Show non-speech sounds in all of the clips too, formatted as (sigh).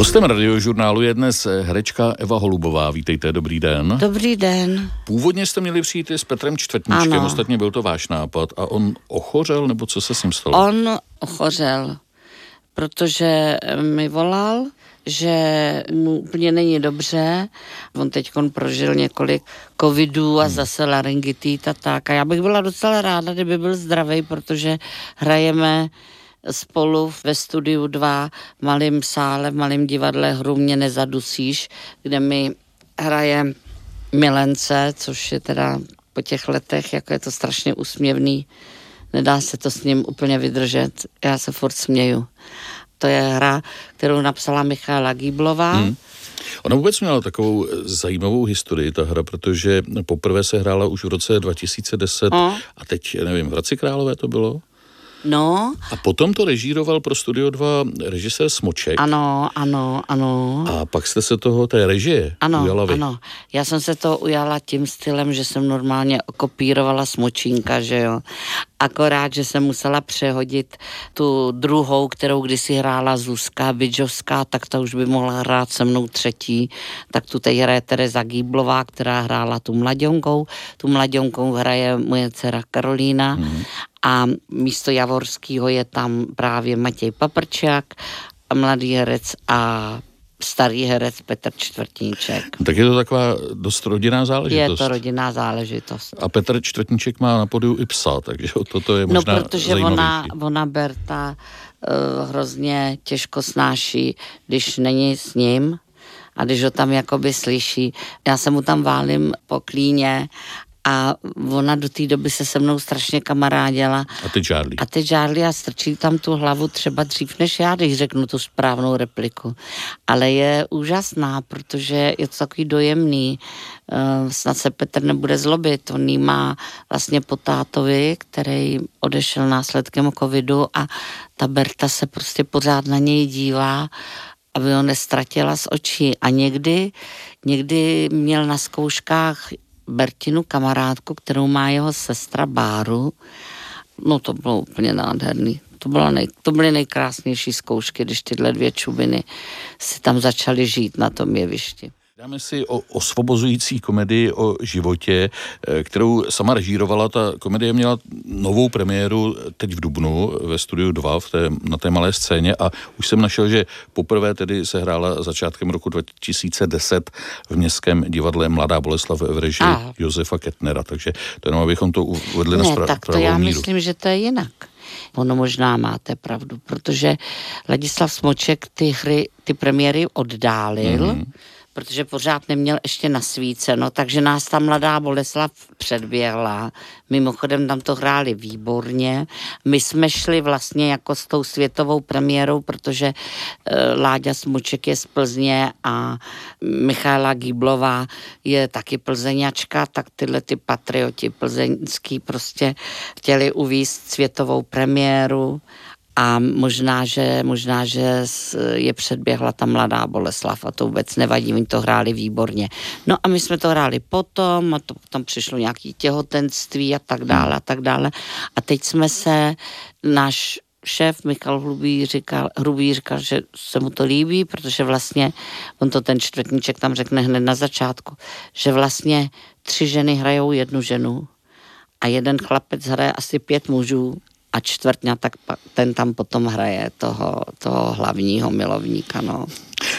Hostem radiožurnálu je dnes herečka Eva Holubová. Vítejte, dobrý den. Dobrý den. Původně jste měli přijít i s Petrem Čtvrtníčkem, ano. ostatně byl to váš nápad. A on ochořel, nebo co se s ním stalo? On ochořel, protože mi volal, že mu úplně není dobře. On teď prožil několik covidů a hmm. zase laryngitit a tak. A já bych byla docela ráda, kdyby byl zdravý, protože hrajeme spolu ve studiu 2 v malém sále, v malém divadle hru Mě nezadusíš, kde mi hraje Milence, což je teda po těch letech, jako je to strašně úsměvný. Nedá se to s ním úplně vydržet. Já se furt směju. To je hra, kterou napsala Michála Gíblová. Hmm. Ona vůbec měla takovou zajímavou historii, ta hra, protože poprvé se hrála už v roce 2010 no. a teď, nevím, v Hradci Králové to bylo? No. A potom to režíroval pro Studio 2 režisér Smoček. Ano, ano, ano. A pak jste se toho, té režie, ano, ujala vy. Ano, já jsem se to ujala tím stylem, že jsem normálně kopírovala Smočínka, že jo. Akorát, že jsem musela přehodit tu druhou, kterou kdysi hrála Zuzka Bidžovská, tak ta už by mohla hrát se mnou třetí. Tak tu teď hraje Tereza Gíblová, která hrála tu mladionkou. Tu mladionkou hraje moje dcera Karolína. Hmm a místo Javorského je tam právě Matěj Paprčák, mladý herec a starý herec Petr Čtvrtníček. Tak je to taková dost rodinná záležitost. Je to rodinná záležitost. A Petr Čtvrtníček má na podiu i psa, takže toto je no, možná No, protože ona, ona Berta uh, hrozně těžko snáší, když není s ním a když ho tam jakoby slyší. Já se mu tam válím po klíně a ona do té doby se se mnou strašně kamarádila. A ty Charlie. A ty Charlie a strčí tam tu hlavu třeba dřív než já, když řeknu tu správnou repliku. Ale je úžasná, protože je to takový dojemný. Uh, snad se Petr nebude zlobit. On jí má vlastně po tátovi, který odešel následkem covidu a ta Berta se prostě pořád na něj dívá aby ho nestratila z očí. A někdy, někdy měl na zkouškách Bertinu kamarádku, kterou má jeho sestra Báru. No to bylo úplně nádherný. To, bylo nej, to byly nejkrásnější zkoušky, když tyhle dvě čubiny si tam začaly žít na tom jevišti. Dáme si o osvobozující komedii o životě, eh, kterou sama režírovala. Ta komedie měla novou premiéru teď v Dubnu ve studiu 2 v té, na té malé scéně a už jsem našel, že poprvé tedy se hrála začátkem roku 2010 v Městském divadle Mladá Boleslav v režii Aha. Josefa Ketnera, takže to jenom abychom to uvedli ne, na spra- tak to já míru. myslím, že to je jinak. Ono možná máte pravdu, protože Ladislav Smoček ty hry, ty premiéry oddálil, mm-hmm protože pořád neměl ještě nasvíceno, takže nás ta mladá Boleslav předběhla. Mimochodem tam to hráli výborně. My jsme šli vlastně jako s tou světovou premiérou, protože e, Láďa Smuček je z Plzně a Michála Gíblová je taky plzeňačka, tak tyhle ty patrioti plzeňský prostě chtěli uvízt světovou premiéru a možná, že, možná, že je předběhla ta mladá Boleslav a to vůbec nevadí, oni to hráli výborně. No a my jsme to hráli potom a to, tam přišlo nějaké těhotenství a tak dále a tak dále. A teď jsme se, náš šéf Michal Hrubý říkal, Hrubý říkal, že se mu to líbí, protože vlastně, on to ten čtvrtníček tam řekne hned na začátku, že vlastně tři ženy hrajou jednu ženu a jeden chlapec hraje asi pět mužů a čtvrtňa, tak ten tam potom hraje toho, toho hlavního milovníka, no.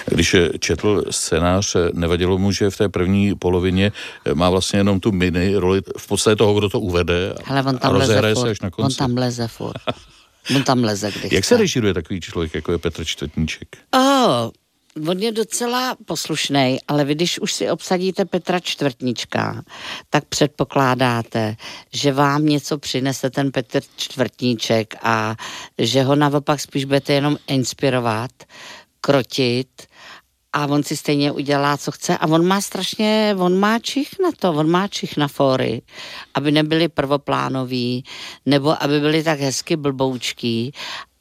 Když četl scénář, nevadilo mu, že v té první polovině má vlastně jenom tu mini roli v podstatě toho, kdo to uvede Hele, on tam a leze se až na konci. On tam leze furt. On tam leze, když Jak se režiruje takový člověk, jako je Petr Čtvrtníček? Oh, On je docela poslušný, ale vy, když už si obsadíte Petra Čtvrtníčka, tak předpokládáte, že vám něco přinese ten Petr Čtvrtníček a že ho naopak spíš budete jenom inspirovat, krotit a on si stejně udělá, co chce. A on má strašně, on má čich na to, on má čich na fóry, aby nebyli prvoplánoví, nebo aby byli tak hezky blboučký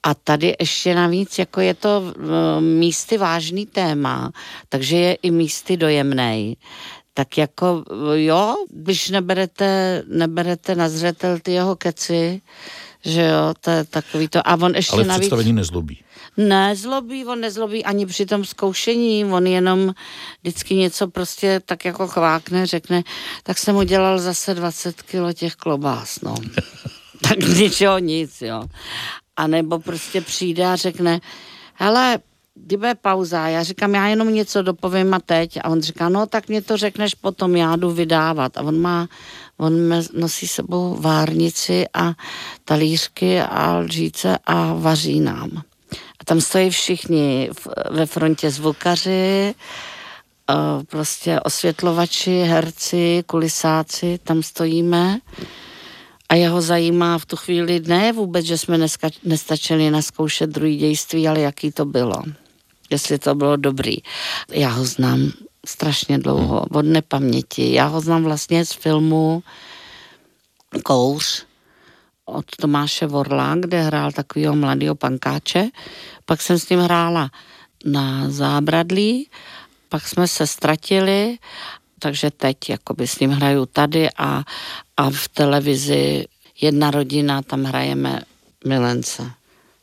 a tady ještě navíc, jako je to místy vážný téma, takže je i místy dojemný. Tak jako jo, když neberete, neberete na zřetel ty jeho keci, že jo, to je takový to. A on ještě Ale v navíc... představení nezlobí. Nezlobí, on nezlobí ani při tom zkoušení, on jenom vždycky něco prostě tak jako chvákne, řekne, tak jsem udělal zase 20 kilo těch klobás, no. (laughs) tak ničeho nic, jo. A nebo prostě přijde a řekne, hele, kdy bude pauza? Já říkám, já jenom něco dopovím a teď. A on říká, no tak mě to řekneš potom, já jdu vydávat. A on má, on nosí sebou várnici a talířky a lžíce a vaří nám. A tam stojí všichni ve frontě zvukaři, prostě osvětlovači, herci, kulisáci, tam stojíme a jeho zajímá v tu chvíli ne vůbec, že jsme neska, nestačili naskoušet druhý dějství, ale jaký to bylo. Jestli to bylo dobrý. Já ho znám strašně dlouho, od nepaměti. Já ho znám vlastně z filmu Kouř od Tomáše Vorla, kde hrál takového mladého pankáče. Pak jsem s ním hrála na zábradlí, pak jsme se ztratili takže teď jakoby s ním hraju tady a, a v televizi jedna rodina, tam hrajeme milence.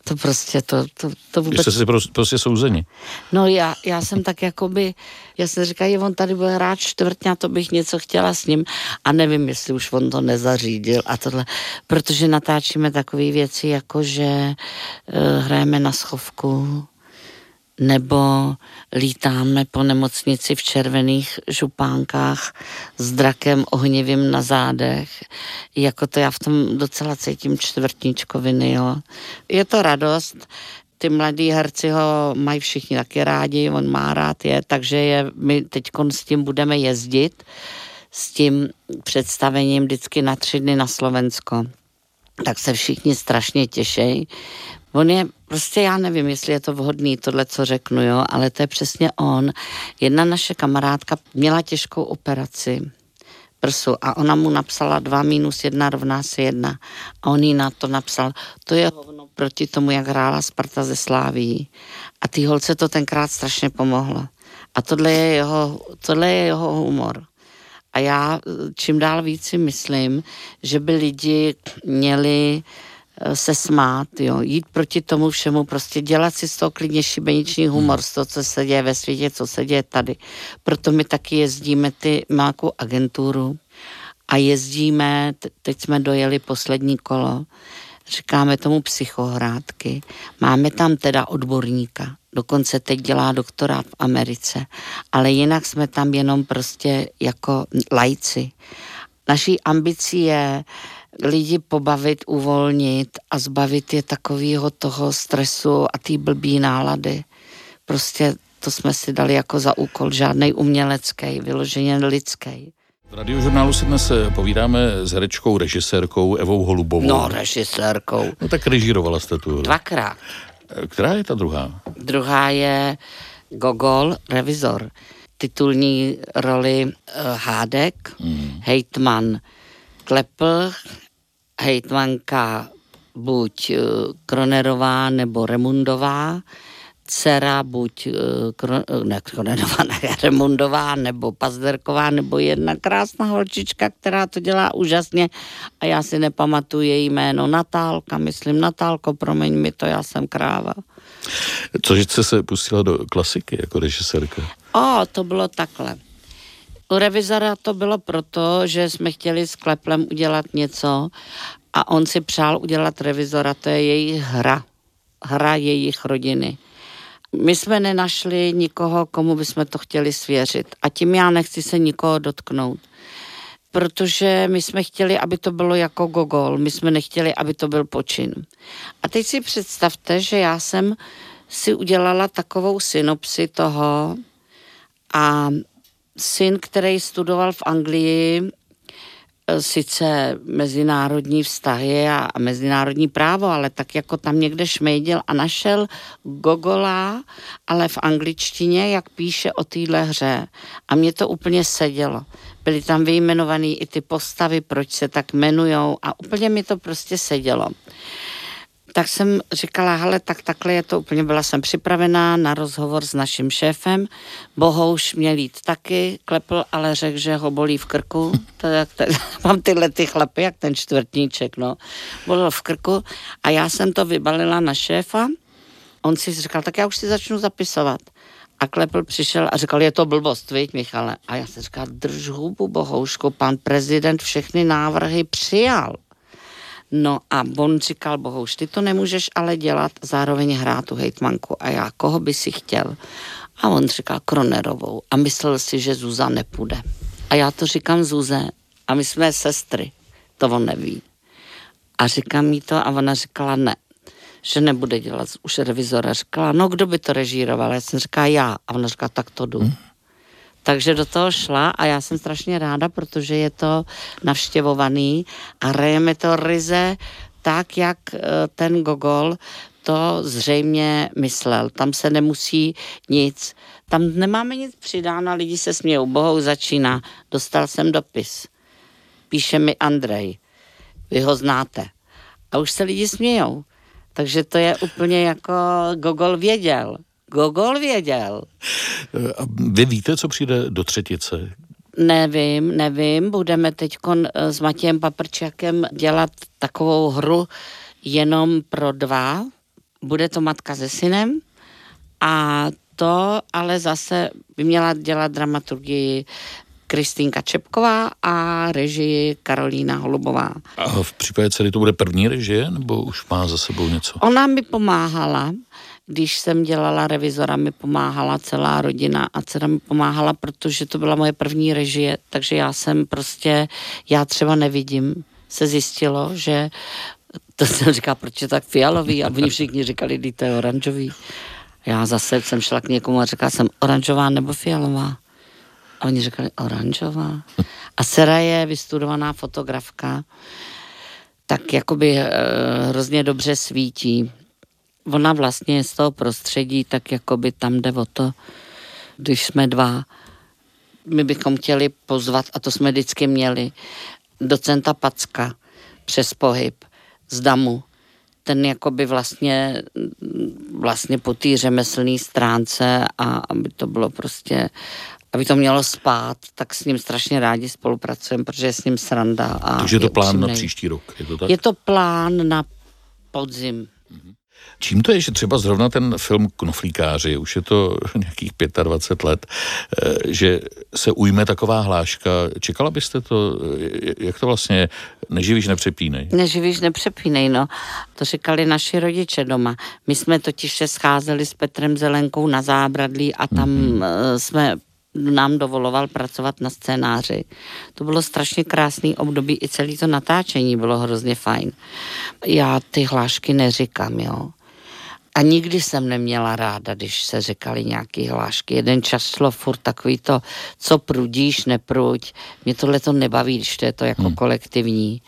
To prostě, to, to, to vůbec... Jste si prostě, prostě souzeni. No já, já jsem tak jakoby, já jsem říkala, on tady bude hrát čtvrtně a to bych něco chtěla s ním a nevím, jestli už on to nezařídil a tohle, protože natáčíme takové věci, jako že uh, hrajeme na schovku, nebo lítáme po nemocnici v červených župánkách s drakem ohnivým na zádech. Jako to já v tom docela cítím čtvrtničkoviny, jo. Je to radost, ty mladí herci ho mají všichni taky rádi, on má rád je, takže je, my teď s tím budeme jezdit, s tím představením vždycky na tři dny na Slovensko. Tak se všichni strašně těší, On je, prostě já nevím, jestli je to vhodný, tohle, co řeknu, jo, ale to je přesně on. Jedna naše kamarádka měla těžkou operaci prsu a ona mu napsala 2 minus 1 rovná se 1 a on jí na to napsal, to je hovno proti tomu, jak hrála Sparta ze Sláví. A ty holce to tenkrát strašně pomohlo. A tohle je jeho, tohle je jeho humor. A já čím dál víc si myslím, že by lidi měli Eh, se smát, jo, jít proti tomu všemu, prostě dělat si z toho klidně šibeniční humor, z toho, co se děje ve světě, co se děje tady. Proto my taky jezdíme ty máku agenturu a jezdíme, teď jsme dojeli poslední kolo, říkáme tomu psychohrádky. Máme tam teda odborníka, dokonce teď dělá doktorát v Americe, ale jinak jsme tam jenom prostě jako lajci. Naší ambicí je lidi pobavit, uvolnit a zbavit je takového toho stresu a té blbý nálady. Prostě to jsme si dali jako za úkol, žádný umělecký, vyloženě lidský. V radiožurnálu si dnes eh, povídáme s herečkou, režisérkou Evou Holubovou. No, režisérkou. No tak režírovala jste tu. Dvakrát. Eh, která je ta druhá? Druhá je Gogol, revizor. Titulní roli uh, Hádek, hmm. hejtman Klepl, hejtmanka buď eh, Kronerová nebo Remundová, dcera buď eh, eh, ne, Kronerová, ne, (laughs) Remundová nebo Pazderková nebo jedna krásná holčička, která to dělá úžasně a já si nepamatuju její jméno. Natálka, myslím, Natálko, promiň mi to, já jsem kráva. Cože jste se pustila do klasiky jako režisérka? O, to bylo takhle. U revizora to bylo proto, že jsme chtěli s Kleplem udělat něco a on si přál udělat revizora, to je jejich hra, hra jejich rodiny. My jsme nenašli nikoho, komu bychom to chtěli svěřit a tím já nechci se nikoho dotknout protože my jsme chtěli, aby to bylo jako Gogol, my jsme nechtěli, aby to byl počin. A teď si představte, že já jsem si udělala takovou synopsi toho a syn, který studoval v Anglii, e, sice mezinárodní vztahy a, mezinárodní právo, ale tak jako tam někde šmejdil a našel Gogola, ale v angličtině, jak píše o téhle hře. A mě to úplně sedělo. Byly tam vyjmenované i ty postavy, proč se tak jmenujou a úplně mi to prostě sedělo. Tak jsem říkala, hele, tak takhle je to úplně, byla jsem připravená na rozhovor s naším šéfem, Bohouš měl jít taky, klepl, ale řekl, že ho bolí v krku, to jak ten, (laughs) mám tyhle ty chlapy, jak ten čtvrtníček, no, bolel v krku a já jsem to vybalila na šéfa, on si říkal, tak já už si začnu zapisovat. A Klepl přišel a říkal, je to blbost, viď, Michale? A já jsem říkal, drž hubu, bohoušku, pan prezident všechny návrhy přijal. No a on říkal, bohouš, ty to nemůžeš ale dělat, zároveň hrát tu hejtmanku. A já, koho by si chtěl? A on říkal Kronerovou a myslel si, že Zuza nepůjde. A já to říkám Zuze a my jsme sestry, to on neví. A říkám mi to a ona říkala ne, že nebude dělat už revizora. Říkala, no kdo by to režíroval? Já jsem říkala já. A ona říkala, tak to jdu. Hmm. Takže do toho šla a já jsem strašně ráda, protože je to navštěvovaný a hrajeme to ryze tak, jak eh, ten Gogol to zřejmě myslel. Tam se nemusí nic, tam nemáme nic přidáno, lidi se smějou. Bohou začíná, dostal jsem dopis. Píše mi Andrej, vy ho znáte. A už se lidi smějou. Takže to je úplně jako Gogol věděl. Gogol věděl. A vy víte, co přijde do třetice? Nevím, nevím. Budeme teď eh, s Matějem Paprčakem dělat takovou hru jenom pro dva. Bude to matka se synem a to ale zase by měla dělat dramaturgii Kristýnka Čepková a režii Karolína Holubová. A v případě celý to bude první režie, nebo už má za sebou něco? Ona mi pomáhala, když jsem dělala revizora, mi pomáhala celá rodina a dcera mi pomáhala, protože to byla moje první režie, takže já jsem prostě, já třeba nevidím, se zjistilo, že to jsem říká, proč je tak fialový a oni všichni říkali, že to je oranžový. Já zase jsem šla k někomu a říkala jsem oranžová nebo fialová. A oni říkali, oranžová. A Sera je vystudovaná fotografka, tak jakoby e, hrozně dobře svítí. Ona vlastně z toho prostředí, tak jakoby tam jde o to, když jsme dva, my bychom chtěli pozvat, a to jsme vždycky měli, docenta Packa přes pohyb z Damu. Ten jakoby vlastně, vlastně po té řemeslné stránce a aby to bylo prostě aby to mělo spát, tak s ním strašně rádi spolupracujeme, protože je s ním sranda. A Takže je to plán upřímnej. na příští rok, je to tak? Je to plán na podzim. Čím to je, že třeba zrovna ten film Knoflíkáři, už je to (laughs) nějakých 25 let, eh, že se ujme taková hláška. Čekala byste to, jak to vlastně neživíš, nepřepínej? Neživíš, nepřepínej, no. To říkali naši rodiče doma. My jsme totiž se scházeli s Petrem Zelenkou na zábradlí a tam mm-hmm. jsme nám dovoloval pracovat na scénáři. To bylo strašně krásný období, i celé to natáčení bylo hrozně fajn. Já ty hlášky neříkám, jo. A nikdy jsem neměla ráda, když se říkali nějaký hlášky. Jeden čas šlo furt takový to, co prudíš, nepruď. Mě tohle to nebaví, když to je to jako hmm. kolektivní.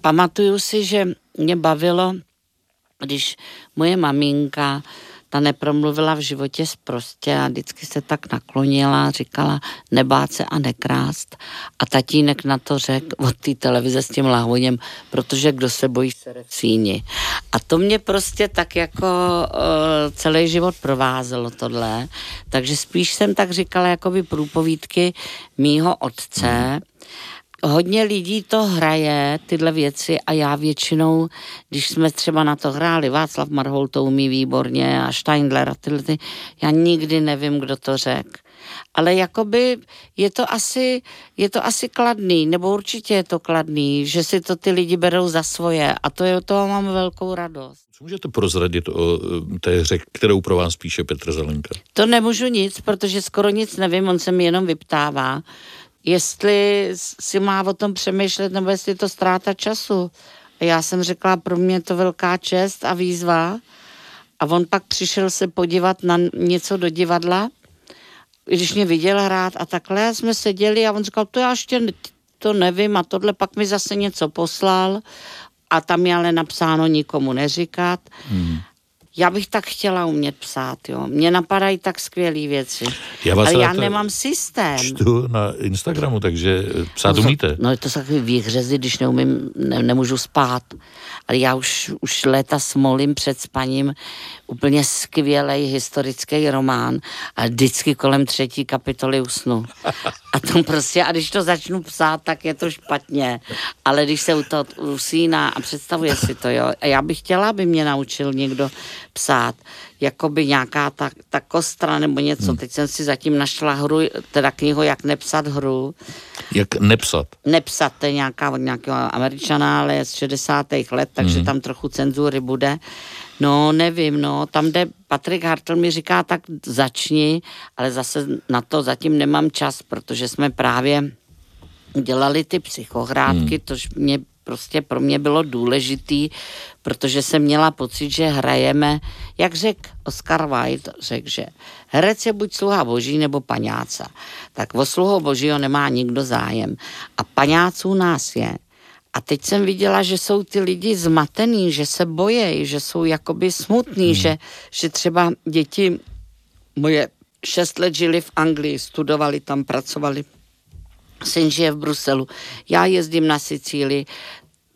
Pamatuju si, že mě bavilo, když moje maminka ta nepromluvila v životě zprostě a vždycky se tak naklonila říkala nebát se a nekrást. A tatínek na to řekl od té televize s tím lahoněm, protože kdo se bojí, se síni. A to mě prostě tak jako uh, celý život provázelo tohle. Takže spíš jsem tak říkala jako by průpovídky mýho otce, hodně lidí to hraje, tyhle věci a já většinou, když jsme třeba na to hráli, Václav Marhol to umí výborně a Steindler a tyhle, ty, já nikdy nevím, kdo to řekl. Ale jakoby je to asi, je to asi kladný, nebo určitě je to kladný, že si to ty lidi berou za svoje a to je, toho mám velkou radost. Co můžete prozradit o eh, té hře, kterou pro vás píše Petr Zelenka? To nemůžu nic, protože skoro nic nevím, on se mi jenom vyptává jestli si má o tom přemýšlet, nebo jestli je to ztráta času. Já jsem řekla, pro mě je to velká čest a výzva. A on pak přišel se podívat na něco do divadla, když mě viděl hrát a takhle jsme seděli a on říkal, to já ještě to nevím a tohle pak mi zase něco poslal a tam je ale napsáno nikomu neříkat. Hmm. Já bych tak chtěla umět psát, jo. Mně napadají tak skvělé věci. Já vás ale já rád nemám systém. Čtu na Instagramu, takže psát umíte. No je to takový výhřezy, když neumím, ne, nemůžu spát. Ale já už, už léta smolím před spaním úplně skvělý historický román a vždycky kolem třetí kapitoly usnu. A to prostě, a když to začnu psát, tak je to špatně. Ale když se u toho usíná a představuje si to, jo. A já bych chtěla, aby mě naučil někdo psát, jakoby nějaká ta, ta kostra nebo něco. Hmm. Teď jsem si zatím našla hru, teda knihu Jak nepsat hru. Jak nepsat? Nepsat, to je nějaká od nějakého američana, ale z 60. let, takže hmm. tam trochu cenzury bude. No, nevím, no, tam jde, Patrik Hartl mi říká, tak začni, ale zase na to zatím nemám čas, protože jsme právě dělali ty psychohrádky, hmm. tož mě prostě pro mě bylo důležitý, protože jsem měla pocit, že hrajeme, jak řekl Oscar Wilde, řekl, že herec je buď sluha boží nebo paňáca. Tak o sluhu božího nemá nikdo zájem. A paňáců nás je. A teď jsem viděla, že jsou ty lidi zmatený, že se bojejí, že jsou jakoby smutní, hmm. že, že třeba děti moje šest let žili v Anglii, studovali tam, pracovali. Syn žije v Bruselu. Já jezdím na Sicílii.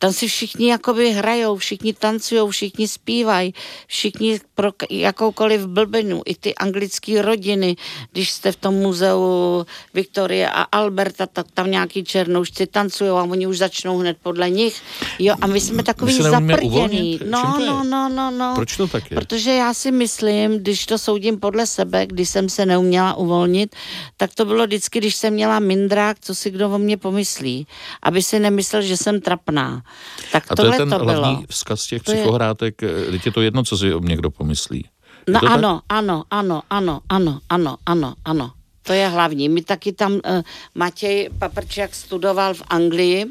Tam si všichni jakoby hrajou, všichni tancují, všichni zpívají, všichni pro jakoukoliv blbinu, i ty anglické rodiny, když jste v tom muzeu Viktorie a Alberta, tak tam nějaký černoušci tancují a oni už začnou hned podle nich. Jo, a my jsme takový zaprděný. No, no, no, no, no. Proč to tak je? Protože já si myslím, když to soudím podle sebe, když jsem se neuměla uvolnit, tak to bylo vždycky, když jsem měla mindrák, co si kdo o mě pomyslí. Aby si nemyslel, že jsem trapná. Tak a to je ten to hlavní bylo. vzkaz těch to psychohrátek, je... je to jedno, co si o mě kdo pomyslí. Je no ano, tak? ano, ano, ano, ano, ano, ano, ano. To je hlavní. My taky tam, uh, Matěj Paprčák studoval v Anglii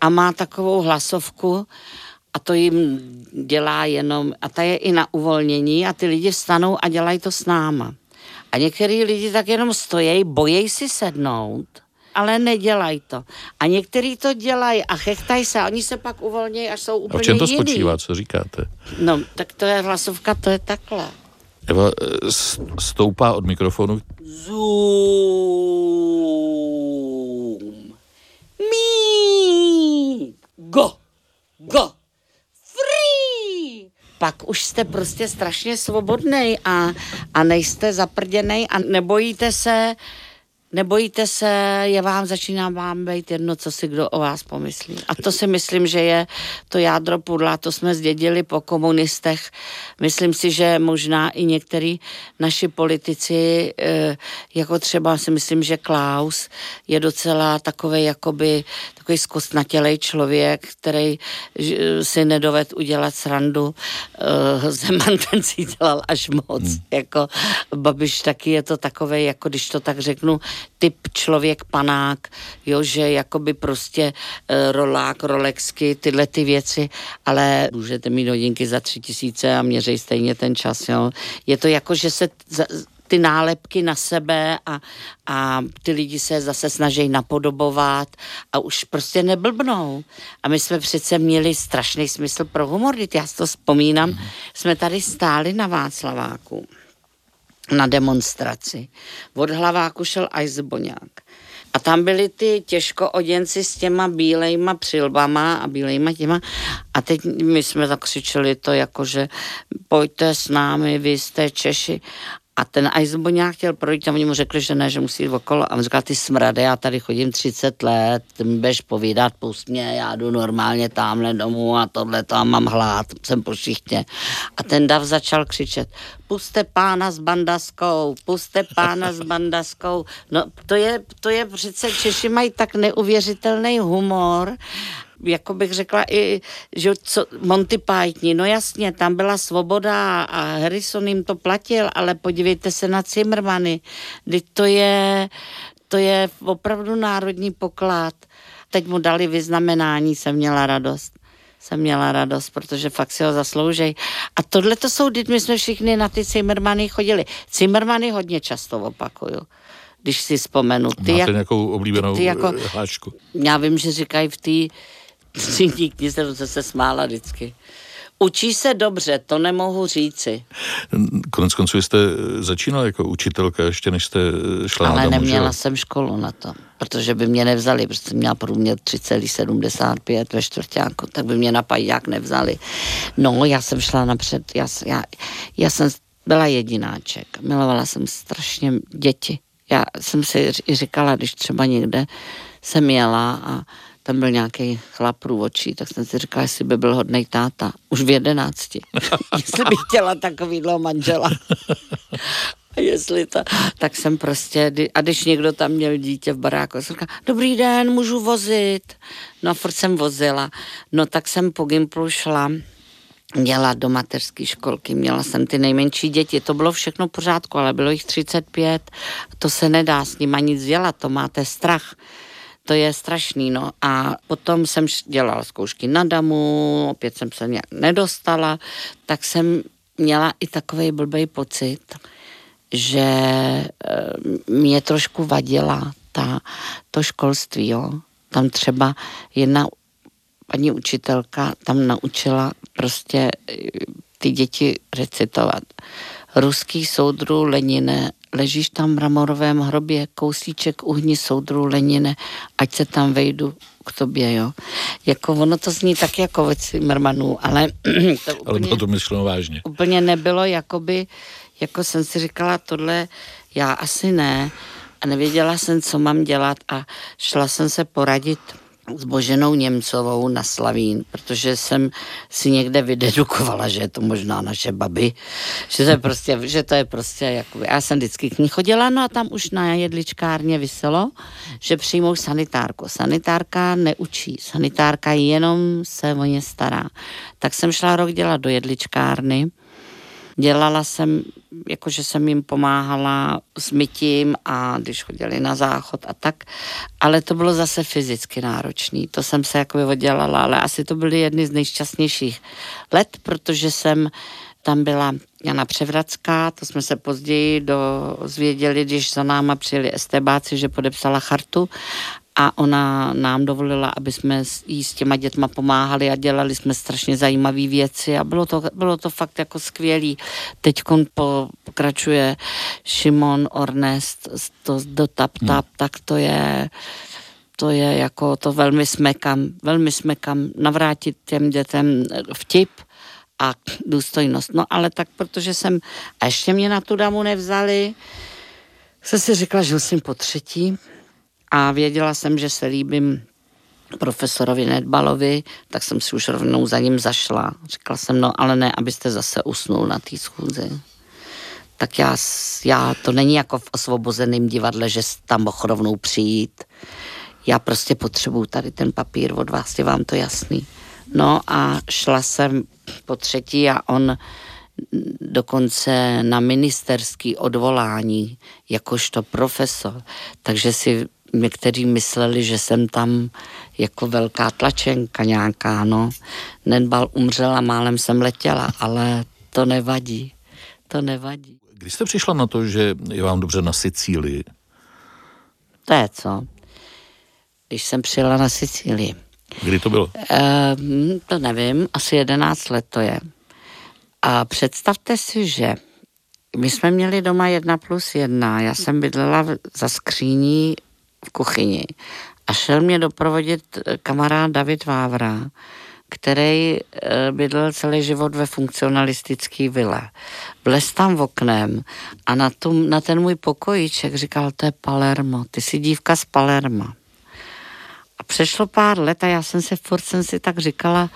a má takovou hlasovku a to jim dělá jenom, a ta je i na uvolnění a ty lidi vstanou a dělají to s náma. A některý lidi tak jenom stojí, bojí si sednout ale nedělají to. A někteří to dělají a chechtají se a oni se pak uvolnějí a jsou úplně A v čem to jiný. spočívá, co říkáte? No, tak to je hlasovka, to je takhle. Eva eh, stoupá od mikrofonu. Zoom. Mí. Go. Go. Free. Pak už jste prostě strašně svobodný a, a nejste zaprděný a nebojíte se Nebojíte se, je vám, začíná vám být jedno, co si kdo o vás pomyslí. A to si myslím, že je to jádro pudla, to jsme zdědili po komunistech. Myslím si, že možná i některý naši politici, eh, jako třeba si myslím, že Klaus je docela takový jakoby takový zkostnatělej člověk, který si nedoved udělat srandu. Eh, (laughs) Zeman ten si dělal až moc. Hmm. Jako Babiš taky je to takové, jako když to tak řeknu, typ člověk panák, jo, že jakoby prostě e, rolák, rolexky, tyhle ty věci, ale můžete mít hodinky za tři tisíce a měřej stejně ten čas, jo. Je to jako, že se za, ty nálepky na sebe a, a ty lidi se zase snaží napodobovat a už prostě neblbnou. A my jsme přece měli strašný smysl pro humor, já si to vzpomínám, jsme tady stáli na Václaváku na demonstraci. Od hlaváku šel Aizboňák. A tam byli ty těžko oděnci s těma bílejma přilbama a bílejma těma. A teď my jsme tak křičeli to jako, že pojďte s námi, vy jste Češi. A ten Eisenboňák chtěl projít a oni mu řekli, že ne, že musí jít okolo. A on říkal, ty smrady, já tady chodím 30 let, ty mi budeš povídat, pust mě, já jdu normálně tamhle domů a tohle to a mám hlad, jsem po šichtě. A ten dav začal křičet, puste pána s bandaskou, puste pána s bandaskou. No to je, to je přece, Češi mají tak neuvěřitelný humor jako bych řekla i, že co, Monty Python, no jasně, tam byla svoboda a Harrison jim to platil, ale podívejte se na Zimmermany, teď to je, to je opravdu národní poklad. Teď mu dali vyznamenání, jsem měla radost jsem měla radost, protože fakt si ho zasloužej. A tohle to jsou, my jsme všichni na ty Zimmermany chodili. Zimmermany hodně často opakuju když si vzpomenu. Ty Máte jak, nějakou oblíbenou ty jako, hláčku? Já vím, že říkají v té třídní knize, se smála vždycky. Učí se dobře, to nemohu říci. Konec konců jste začínala jako učitelka, ještě než jste šla Ale na domu, neměla že? jsem školu na to, protože by mě nevzali, protože jsem měla průměr 3,75 ve čtvrtáku, tak by mě na paják nevzali. No, já jsem šla napřed, já, já, já jsem byla jedináček, milovala jsem strašně děti. Já jsem si říkala, když třeba někde jsem jela a tam byl nějaký chlap průvočí, tak jsem si říkala, jestli by byl hodnej táta. Už v jedenácti. (laughs) jestli bych chtěla takovýhle manžela. (laughs) A jestli to, tak jsem prostě, a když někdo tam měl dítě v baráku, jsem říkala, dobrý den, můžu vozit. No a furt jsem vozila. No tak jsem po Gimplu šla měla do mateřské školky, měla jsem ty nejmenší děti, to bylo všechno v pořádku, ale bylo jich 35, to se nedá s nima nic dělat, to máte strach to je strašný, no. A potom jsem dělala zkoušky na damu, opět jsem se nějak nedostala, tak jsem měla i takový blbý pocit, že e, mě trošku vadila ta, to školství, jo. Tam třeba jedna paní učitelka tam naučila prostě e, ty děti recitovat. Ruský soudru Lenine ležíš tam v mramorovém hrobě, kousíček uhni soudru Lenine, ať se tam vejdu k tobě, jo. Jako ono to zní tak jako ve Cimmermanu, ale (clears throat) to úplně, ale bylo to myšleno vážně. Úplně nebylo, jakoby, jako jsem si říkala, tohle já asi ne a nevěděla jsem, co mám dělat a šla jsem se poradit s Boženou Němcovou na Slavín, protože jsem si někde vydedukovala, že je to možná naše baby, že to je prostě, (laughs) že to je prostě jako, já jsem vždycky k ní chodila, no a tam už na jedličkárně vyselo, že přijmou sanitárku. Sanitárka neučí, sanitárka jenom se o ně stará. Tak jsem šla rok dělat do jedličkárny, Dělala jsem, jakože jsem jim pomáhala s mytím a když chodili na záchod a tak, ale to bylo zase fyzicky náročný. To jsem se jako oddělala, ale asi to byly jedny z nejšťastnějších let, protože jsem tam byla Jana Převracká, to jsme se později dozvěděli, když za náma přijeli estebáci, že podepsala chartu a ona nám dovolila, aby jsme jí s těma dětma pomáhali a dělali jsme strašně zajímavé věci a bylo to, bylo to fakt jako skvělý. Teď po, pokračuje Šimon Ornest to do Tap Tap, hmm. tak to je to je jako, to velmi smekam, velmi smekam navrátit těm dětem vtip a důstojnost. No ale tak, protože jsem, a ještě mě na tu damu nevzali, jsem si řekla, že musím po třetí, a věděla jsem, že se líbím profesorovi Nedbalovi, tak jsem si už rovnou za ním zašla. Řekla jsem, no ale ne, abyste zase usnul na té schůzi. Tak já, já, to není jako v osvobozeném divadle, že tam mohl rovnou přijít. Já prostě potřebuju tady ten papír od vás, je vám to jasný. No a šla jsem po třetí a on dokonce na ministerský odvolání jakožto profesor, takže si někteří mysleli, že jsem tam jako velká tlačenka nějaká, no. Nedbal umřel a málem jsem letěla, ale to nevadí, to nevadí. Když jste přišla na to, že je vám dobře na Sicílii? To je co? Když jsem přijela na Sicílii. Kdy to bylo? E, to nevím, asi 11 let to je. A představte si, že my jsme měli doma jedna plus jedna. Já jsem bydlela za skříní v kuchyni a šel mě doprovodit eh, kamarád David Vávra, který eh, bydlel celý život ve funkcionalistické vile. Vlez tam v oknem a na, tu, na ten můj pokojíček říkal, to je Palermo, ty jsi dívka z Palerma. A přešlo pár let a já jsem si furt jsem si tak říkala,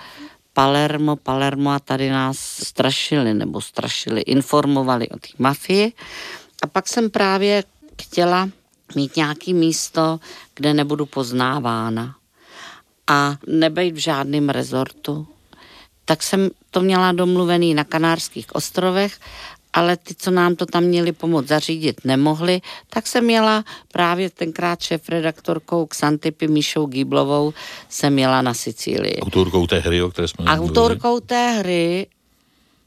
Palermo, Palermo a tady nás strašili nebo strašili, informovali o té mafii. A pak jsem právě chtěla mít nějaký místo, kde nebudu poznávána a nebejt v žádném rezortu. Tak jsem to měla domluvený na Kanárských ostrovech, ale ty, co nám to tam měli pomoct zařídit, nemohli, tak jsem měla právě tenkrát šéf-redaktorkou Xantipy Míšou Gíblovou jsem měla na Sicílii. Autorkou té hry, o které jsme Autorkou té hry,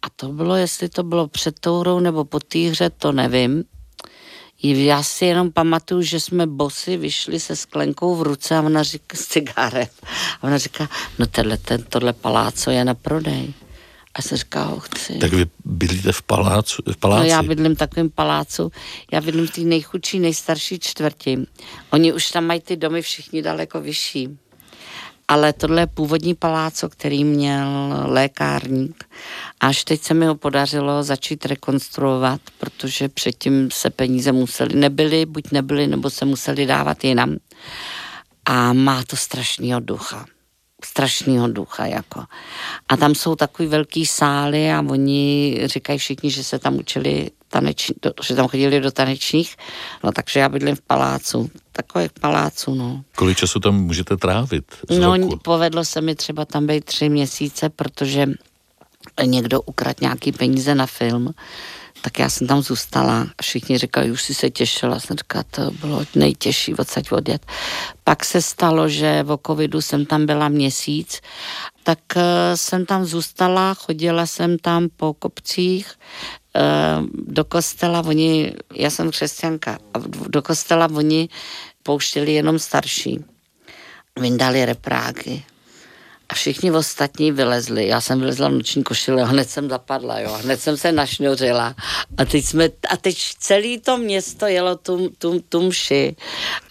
a to bylo, jestli to bylo před tou hrou nebo po té hře, to nevím, já si jenom pamatuju, že jsme bosy vyšli se sklenkou v ruce a ona říká s cigárem. A ona říká, no tenhle, ten, tohle paláco je na prodej. A jsem říkala, chci. Tak vy bydlíte v palácu? V paláci? No já bydlím v takovém palácu, já bydlím v té nejchudší, nejstarší čtvrti. Oni už tam mají ty domy všichni daleko vyšší. Ale tohle je původní paláco, který měl lékárník. Až teď se mi ho podařilo začít rekonstruovat, protože předtím se peníze museli, nebyly, buď nebyly, nebo se museli dávat jinam. A má to strašného ducha strašného ducha, jako. A tam jsou takový velký sály a oni říkají všichni, že se tam učili taneční, že tam chodili do tanečních, no takže já bydlím v palácu, takové palácu, no. Kolik času tam můžete trávit? No, roku? povedlo se mi třeba tam být tři měsíce, protože někdo ukradl nějaký peníze na film, tak já jsem tam zůstala a všichni říkali, už si se těšila. Jsem říkala, to bylo nejtěžší odsaď odjet. Pak se stalo, že v covidu jsem tam byla měsíc, tak eh, jsem tam zůstala, chodila jsem tam po kopcích, do kostela, oni, já jsem křesťanka, a do kostela oni pouštěli jenom starší. Vyndali repráky a všichni ostatní vylezli. Já jsem vylezla v noční košile hned jsem zapadla, jo. Hned jsem se našňořila. A teď jsme, a teď celé to město jelo tu, tu, tu mši.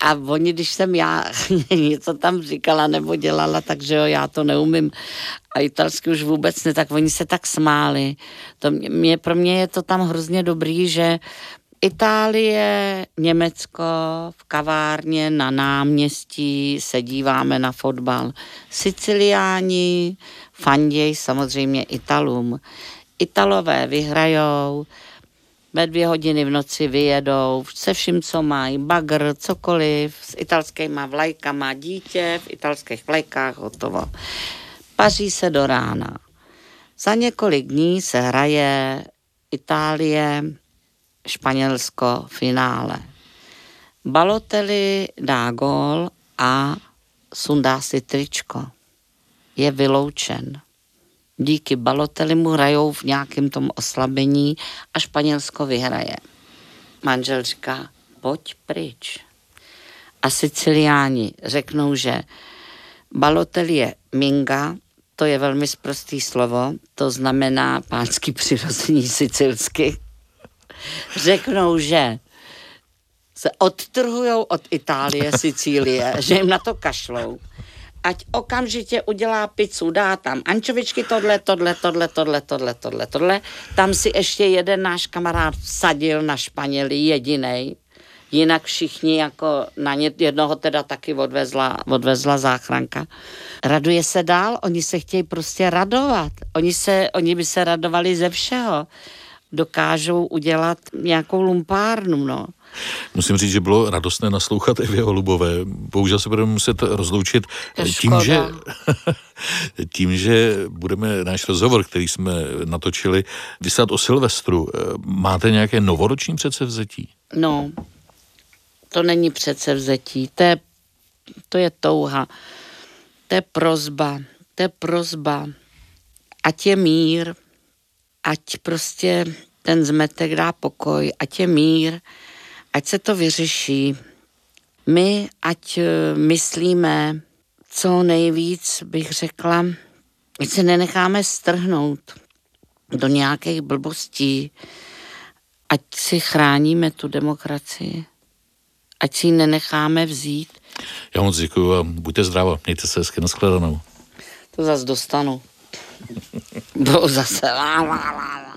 A oni, když jsem já (laughs) něco tam říkala nebo dělala, takže jo, já to neumím a italsky už vůbec ne, tak oni se tak smáli. To mě, pro mě je to tam hrozně dobrý, že Itálie, Německo, v kavárně na náměstí se díváme na fotbal. Siciliáni fanděj samozřejmě Italům. Italové vyhrajou, ve dvě hodiny v noci vyjedou se vším, co mají, bagr, cokoliv, s italskýma vlajkama, dítě v italských vlajkách, hotovo. Paří se do rána. Za několik dní se hraje Itálie, Španělsko finále. Balotelli dá gól a sundá si tričko. Je vyloučen. Díky Balotelli mu hrajou v nějakém tom oslabení a Španělsko vyhraje. Manžel říká, pojď pryč. A Siciliáni řeknou, že Balotelli je minga, to je velmi sprostý slovo, to znamená pánský (laughs) přirození sicilsky řeknou, že se odtrhují od Itálie, Sicílie, že jim na to kašlou, ať okamžitě udělá pizzu, dá tam ančovičky, tohle, tohle, tohle, tohle, tohle, tohle, tohle. Tam si ještě jeden náš kamarád vsadil na Španěli, jedinej. Jinak všichni jako na ně, jednoho teda taky odvezla, odvezla záchranka. Raduje se dál, oni se chtějí prostě radovat. Oni, se, oni by se radovali ze všeho dokážou udělat nějakou lumpárnu, no. Musím říct, že bylo radostné naslouchat Evě Holubové. Bohužel se budeme muset rozloučit tím, že, (laughs) tím, že budeme náš rozhovor, který jsme natočili, vyslat o Silvestru. Máte nějaké novoroční předsevzetí? No, to není předsevzetí, to je, to je touha, to je prozba, to je prozba, ať je mír, ať prostě ten zmetek dá pokoj, ať je mír, ať se to vyřeší. My, ať eh, myslíme co nejvíc, bych řekla, ať se nenecháme strhnout do nějakých blbostí, ať si chráníme tu demokracii, ať si ji nenecháme vzít. Já moc děkuji a buďte zdravo, mějte se hezky, nashledanou. To zase dostanu. Budou zase lá, lá, lá.